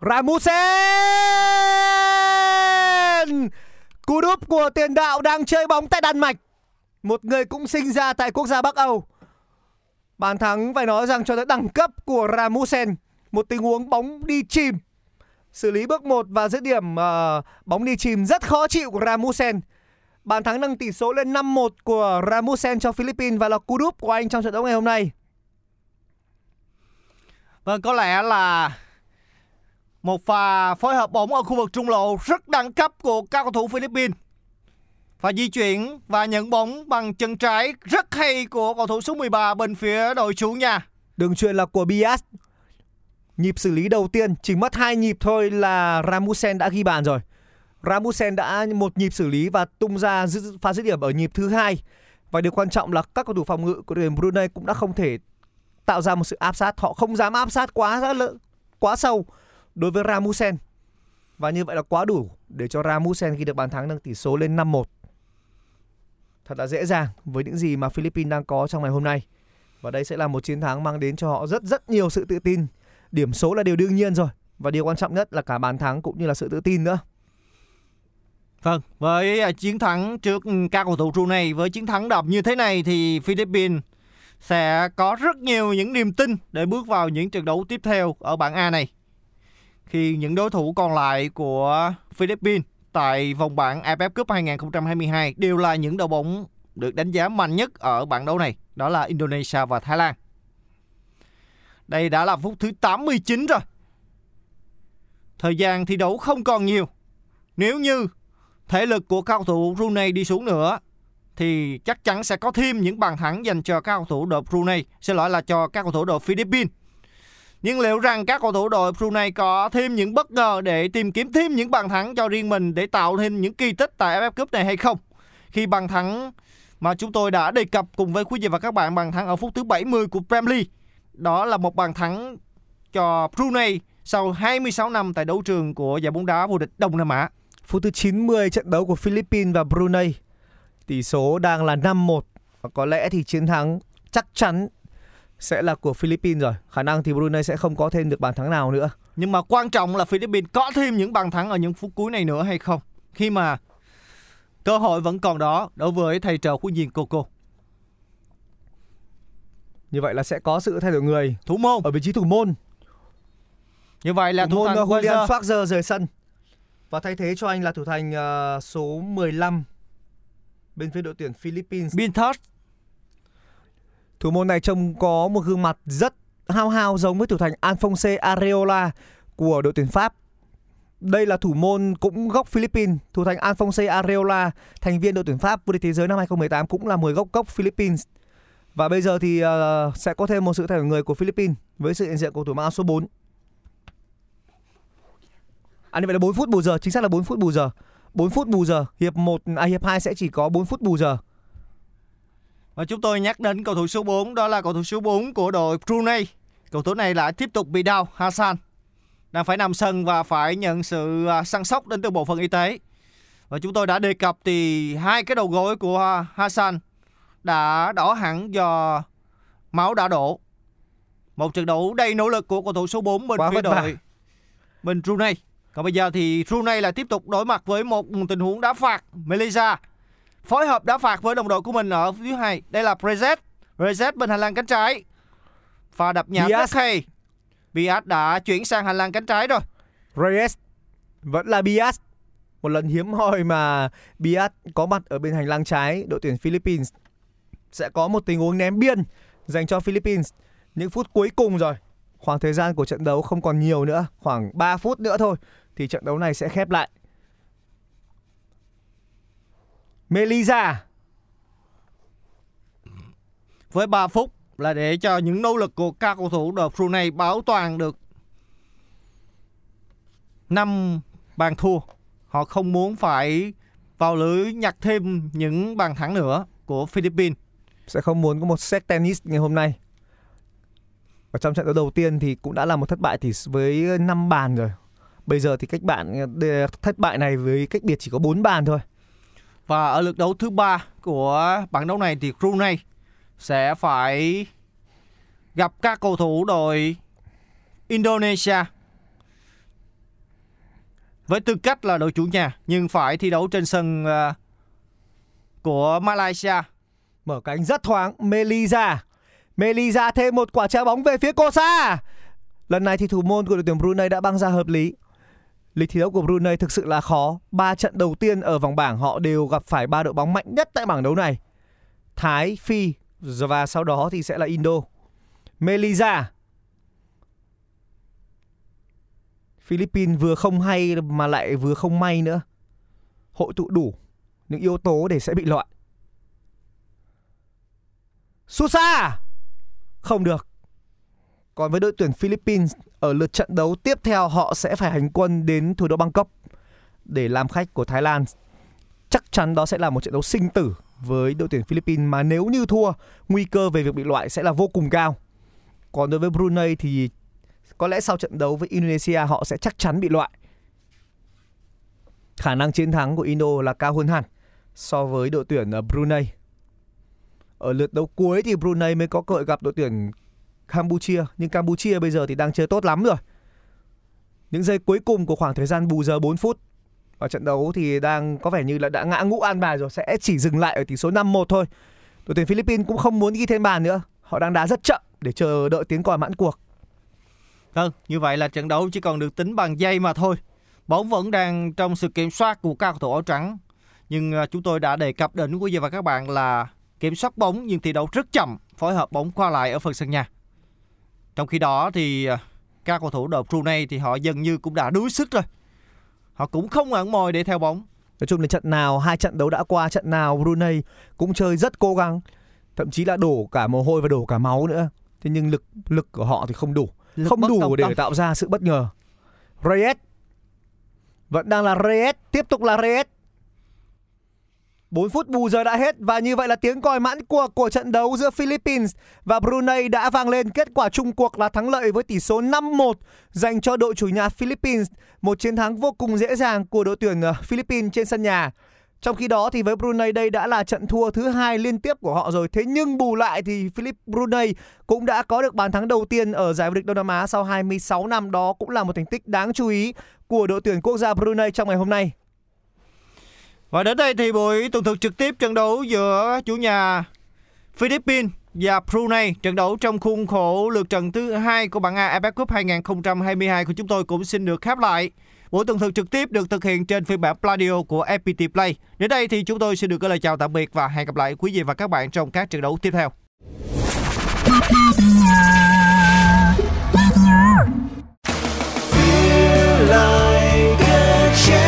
Ramusen! Cú đúp của tiền đạo đang chơi bóng tại Đan Mạch. Một người cũng sinh ra tại quốc gia Bắc Âu. Bàn thắng phải nói rằng cho tới đẳng cấp của Ramusen. Một tình huống bóng đi chìm. Xử lý bước 1 và dứt điểm uh, bóng đi chìm rất khó chịu của Ramusen. Bàn thắng nâng tỷ số lên 5-1 của Ramusen cho Philippines và là cú đúp của anh trong trận đấu ngày hôm nay. Vâng, có lẽ là một pha phối hợp bóng ở khu vực trung lộ rất đẳng cấp của các cầu thủ Philippines. Và di chuyển và nhận bóng bằng chân trái rất hay của cầu thủ số 13 bên phía đội chủ nhà. Đường truyền là của Bias. Nhịp xử lý đầu tiên, chỉ mất hai nhịp thôi là Ramusen đã ghi bàn rồi. Ramusen đã một nhịp xử lý và tung ra pha dứt điểm ở nhịp thứ hai. Và điều quan trọng là các cầu thủ phòng ngự của đội tuyển Brunei cũng đã không thể tạo ra một sự áp sát. Họ không dám áp sát quá quá sâu đối với Ramusen. Và như vậy là quá đủ để cho Ramusen ghi được bàn thắng nâng tỷ số lên 5-1. Thật là dễ dàng với những gì mà Philippines đang có trong ngày hôm nay. Và đây sẽ là một chiến thắng mang đến cho họ rất rất nhiều sự tự tin. Điểm số là điều đương nhiên rồi. Và điều quan trọng nhất là cả bàn thắng cũng như là sự tự tin nữa. Vâng, với à, chiến thắng trước ừ, các cầu thủ Brunei với chiến thắng đậm như thế này thì Philippines sẽ có rất nhiều những niềm tin để bước vào những trận đấu tiếp theo ở bảng A này. Khi những đối thủ còn lại của Philippines tại vòng bảng AFF Cup 2022 đều là những đội bóng được đánh giá mạnh nhất ở bảng đấu này, đó là Indonesia và Thái Lan. Đây đã là phút thứ 89 rồi. Thời gian thi đấu không còn nhiều. Nếu như thể lực của cao cầu thủ Brunei đi xuống nữa thì chắc chắn sẽ có thêm những bàn thắng dành cho các cầu thủ đội Brunei, xin lỗi là cho các cầu thủ đội Philippines. Nhưng liệu rằng các cầu thủ đội Brunei có thêm những bất ngờ để tìm kiếm thêm những bàn thắng cho riêng mình để tạo thêm những kỳ tích tại AFF Cup này hay không? Khi bàn thắng mà chúng tôi đã đề cập cùng với quý vị và các bạn, bàn thắng ở phút thứ 70 của Premier League. Đó là một bàn thắng cho Brunei sau 26 năm tại đấu trường của giải bóng đá vô địch Đông Nam Á. Phút thứ 90 trận đấu của Philippines và Brunei. Tỷ số đang là 5-1 và có lẽ thì chiến thắng chắc chắn sẽ là của Philippines rồi. Khả năng thì Brunei sẽ không có thêm được bàn thắng nào nữa. Nhưng mà quan trọng là Philippines có thêm những bàn thắng ở những phút cuối này nữa hay không? Khi mà cơ hội vẫn còn đó đối với thầy trò huấn viên Coco. Như vậy là sẽ có sự thay đổi người Thủ môn. ở vị trí thủ môn. Như vậy là thủ thủ môn uh, Julian Julian Schwarzer rời sân. Và thay thế cho anh là thủ thành uh, số 15 bên phía đội tuyển Philippines. Bintos. Thủ môn này trông có một gương mặt rất hao hao giống với thủ thành Alphonse Areola của đội tuyển Pháp. Đây là thủ môn cũng gốc Philippines, thủ thành Alphonse Areola, thành viên đội tuyển Pháp vô địch thế giới năm 2018 cũng là người gốc gốc Philippines. Và bây giờ thì uh, sẽ có thêm một sự thay đổi người của Philippines với sự hiện diện của thủ mang số 4. À như vậy là 4 phút bù giờ, chính xác là 4 phút bù giờ. 4 phút bù giờ, hiệp 1 à hiệp 2 sẽ chỉ có 4 phút bù giờ. Và chúng tôi nhắc đến cầu thủ số 4 đó là cầu thủ số 4 của đội Brunei. Cầu thủ này lại tiếp tục bị đau Hassan. Đang phải nằm sân và phải nhận sự à, săn sóc đến từ bộ phận y tế. Và chúng tôi đã đề cập thì hai cái đầu gối của Hassan đã đỏ hẳn do máu đã đổ. Một trận đấu đầy nỗ lực của cầu thủ số 4 bên Quá phía đội bên Brunei. Còn bây giờ thì Brunei lại tiếp tục đối mặt với một tình huống đá phạt Malaysia phối hợp đá phạt với đồng đội của mình ở phía hai. Đây là Prezet. Prezet bên hành lang cánh trái. Pha đập nhạt rất hay. Biat đã chuyển sang hành lang cánh trái rồi. Reyes vẫn là Bias. Một lần hiếm hoi mà Bias có mặt ở bên hành lang trái đội tuyển Philippines. sẽ có một tình huống ném biên dành cho Philippines. Những phút cuối cùng rồi. Khoảng thời gian của trận đấu không còn nhiều nữa, khoảng 3 phút nữa thôi thì trận đấu này sẽ khép lại. Melisa Với 3 phút là để cho những nỗ lực của các cầu thủ đội Brunei bảo toàn được 5 bàn thua. Họ không muốn phải vào lưới nhặt thêm những bàn thắng nữa của Philippines. sẽ không muốn có một set tennis ngày hôm nay. Ở trong trận đấu đầu tiên thì cũng đã là một thất bại thì với 5 bàn rồi. Bây giờ thì cách bạn thất bại này với cách biệt chỉ có 4 bàn thôi. Và ở lượt đấu thứ ba của bảng đấu này thì Brunei sẽ phải gặp các cầu thủ đội Indonesia với tư cách là đội chủ nhà, nhưng phải thi đấu trên sân ờ, của Malaysia. Mở cánh rất thoáng, Melisa. Melisa thêm một quả trái bóng về phía Kosa. Lần này thì thủ môn của đội tuyển Brunei đã băng ra hợp lý. Lịch thi đấu của Brunei thực sự là khó. Ba trận đầu tiên ở vòng bảng họ đều gặp phải ba đội bóng mạnh nhất tại bảng đấu này. Thái, Phi và sau đó thì sẽ là Indo. Melisa. Philippines vừa không hay mà lại vừa không may nữa. Hội tụ đủ những yếu tố để sẽ bị loại. Susa không được. Còn với đội tuyển Philippines ở lượt trận đấu tiếp theo họ sẽ phải hành quân đến thủ đô Bangkok để làm khách của Thái Lan. Chắc chắn đó sẽ là một trận đấu sinh tử với đội tuyển Philippines mà nếu như thua, nguy cơ về việc bị loại sẽ là vô cùng cao. Còn đối với Brunei thì có lẽ sau trận đấu với Indonesia họ sẽ chắc chắn bị loại. Khả năng chiến thắng của Indo là cao hơn hẳn so với đội tuyển ờ, Brunei. Ở lượt đấu cuối thì Brunei mới có cơ hội gặp đội tuyển Campuchia, nhưng Campuchia bây giờ thì đang chơi tốt lắm rồi. Những giây cuối cùng của khoảng thời gian bù giờ 4 phút ở trận đấu thì đang có vẻ như là đã ngã ngũ an bài rồi sẽ chỉ dừng lại ở tỷ số 5-1 thôi. Đội tuyển Philippines cũng không muốn ghi thêm bàn nữa. Họ đang đá rất chậm để chờ đợi tiếng còi mãn cuộc. Vâng, như vậy là trận đấu chỉ còn được tính bằng giây mà thôi. Bóng vẫn đang trong sự kiểm soát của các cầu thủ áo trắng. Nhưng à, chúng tôi đã đề cập đến quý vị và các bạn là kiểm soát bóng nhưng thi đấu rất chậm, phối hợp bóng qua lại ở phần sân nhà. Trong khi đó thì à, các cầu thủ đội Brunei thì họ dường như cũng đã đuối sức rồi. Họ cũng không ẩn mồi để theo bóng. Nói chung là trận nào hai trận đấu đã qua trận nào Brunei cũng chơi rất cố gắng, thậm chí là đổ cả mồ hôi và đổ cả máu nữa. Thế nhưng lực lực của họ thì không đủ, Lực không đủ để tâm. tạo ra sự bất ngờ. Reyes vẫn đang là Reyes, tiếp tục là Reyes. 4 phút bù giờ đã hết và như vậy là tiếng còi mãn cuộc của trận đấu giữa Philippines và Brunei đã vang lên. Kết quả chung cuộc là thắng lợi với tỷ số 5-1 dành cho đội chủ nhà Philippines. Một chiến thắng vô cùng dễ dàng của đội tuyển ờ, Philippines trên sân nhà. Trong khi đó thì với Brunei đây đã là trận thua thứ hai liên tiếp của họ rồi. Thế nhưng bù lại thì Philip Brunei cũng đã có được bàn thắng đầu tiên ở giải vô địch Đông Nam Á sau 26 năm. Đó cũng là một thành tích đáng chú ý của đội tuyển quốc gia Brunei trong ngày hôm nay. Và đến đây thì buổi tường thuật trực tiếp trận đấu giữa chủ nhà Philippines và Brunei, trận đấu trong khuôn khổ lượt trận thứ hai của bảng A AFF Cup 2022 của chúng tôi cũng xin được khép lại. Buổi tường thuật trực tiếp được thực hiện trên phiên bản Pladio của FPT Play. Đến đây thì chúng tôi xin được gửi lời chào tạm biệt và hẹn gặp lại quý vị và các bạn trong các trận đấu tiếp theo. like a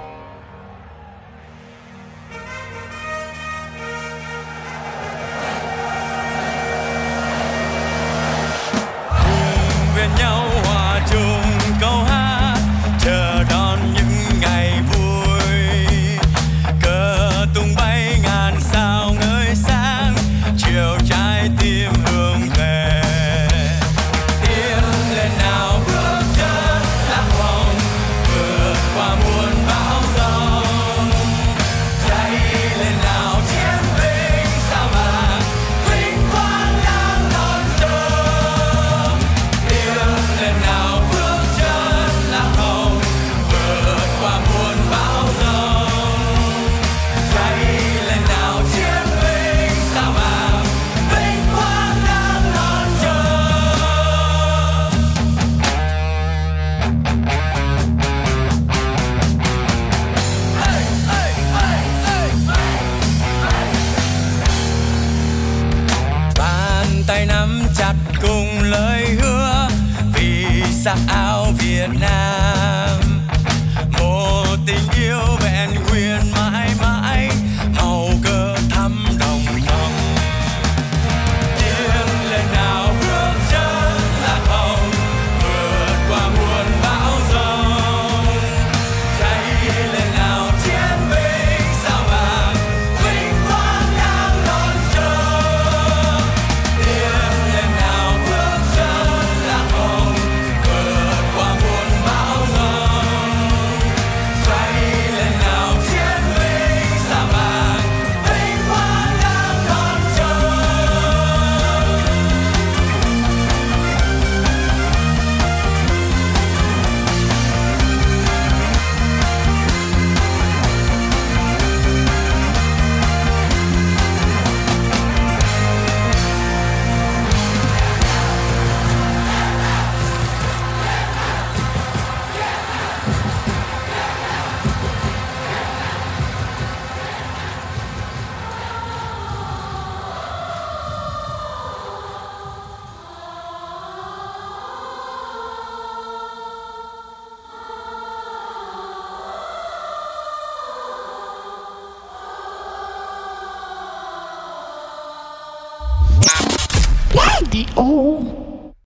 Sắc áo Việt Nam. Một tình yêu vẹn nguyên mãi mãi.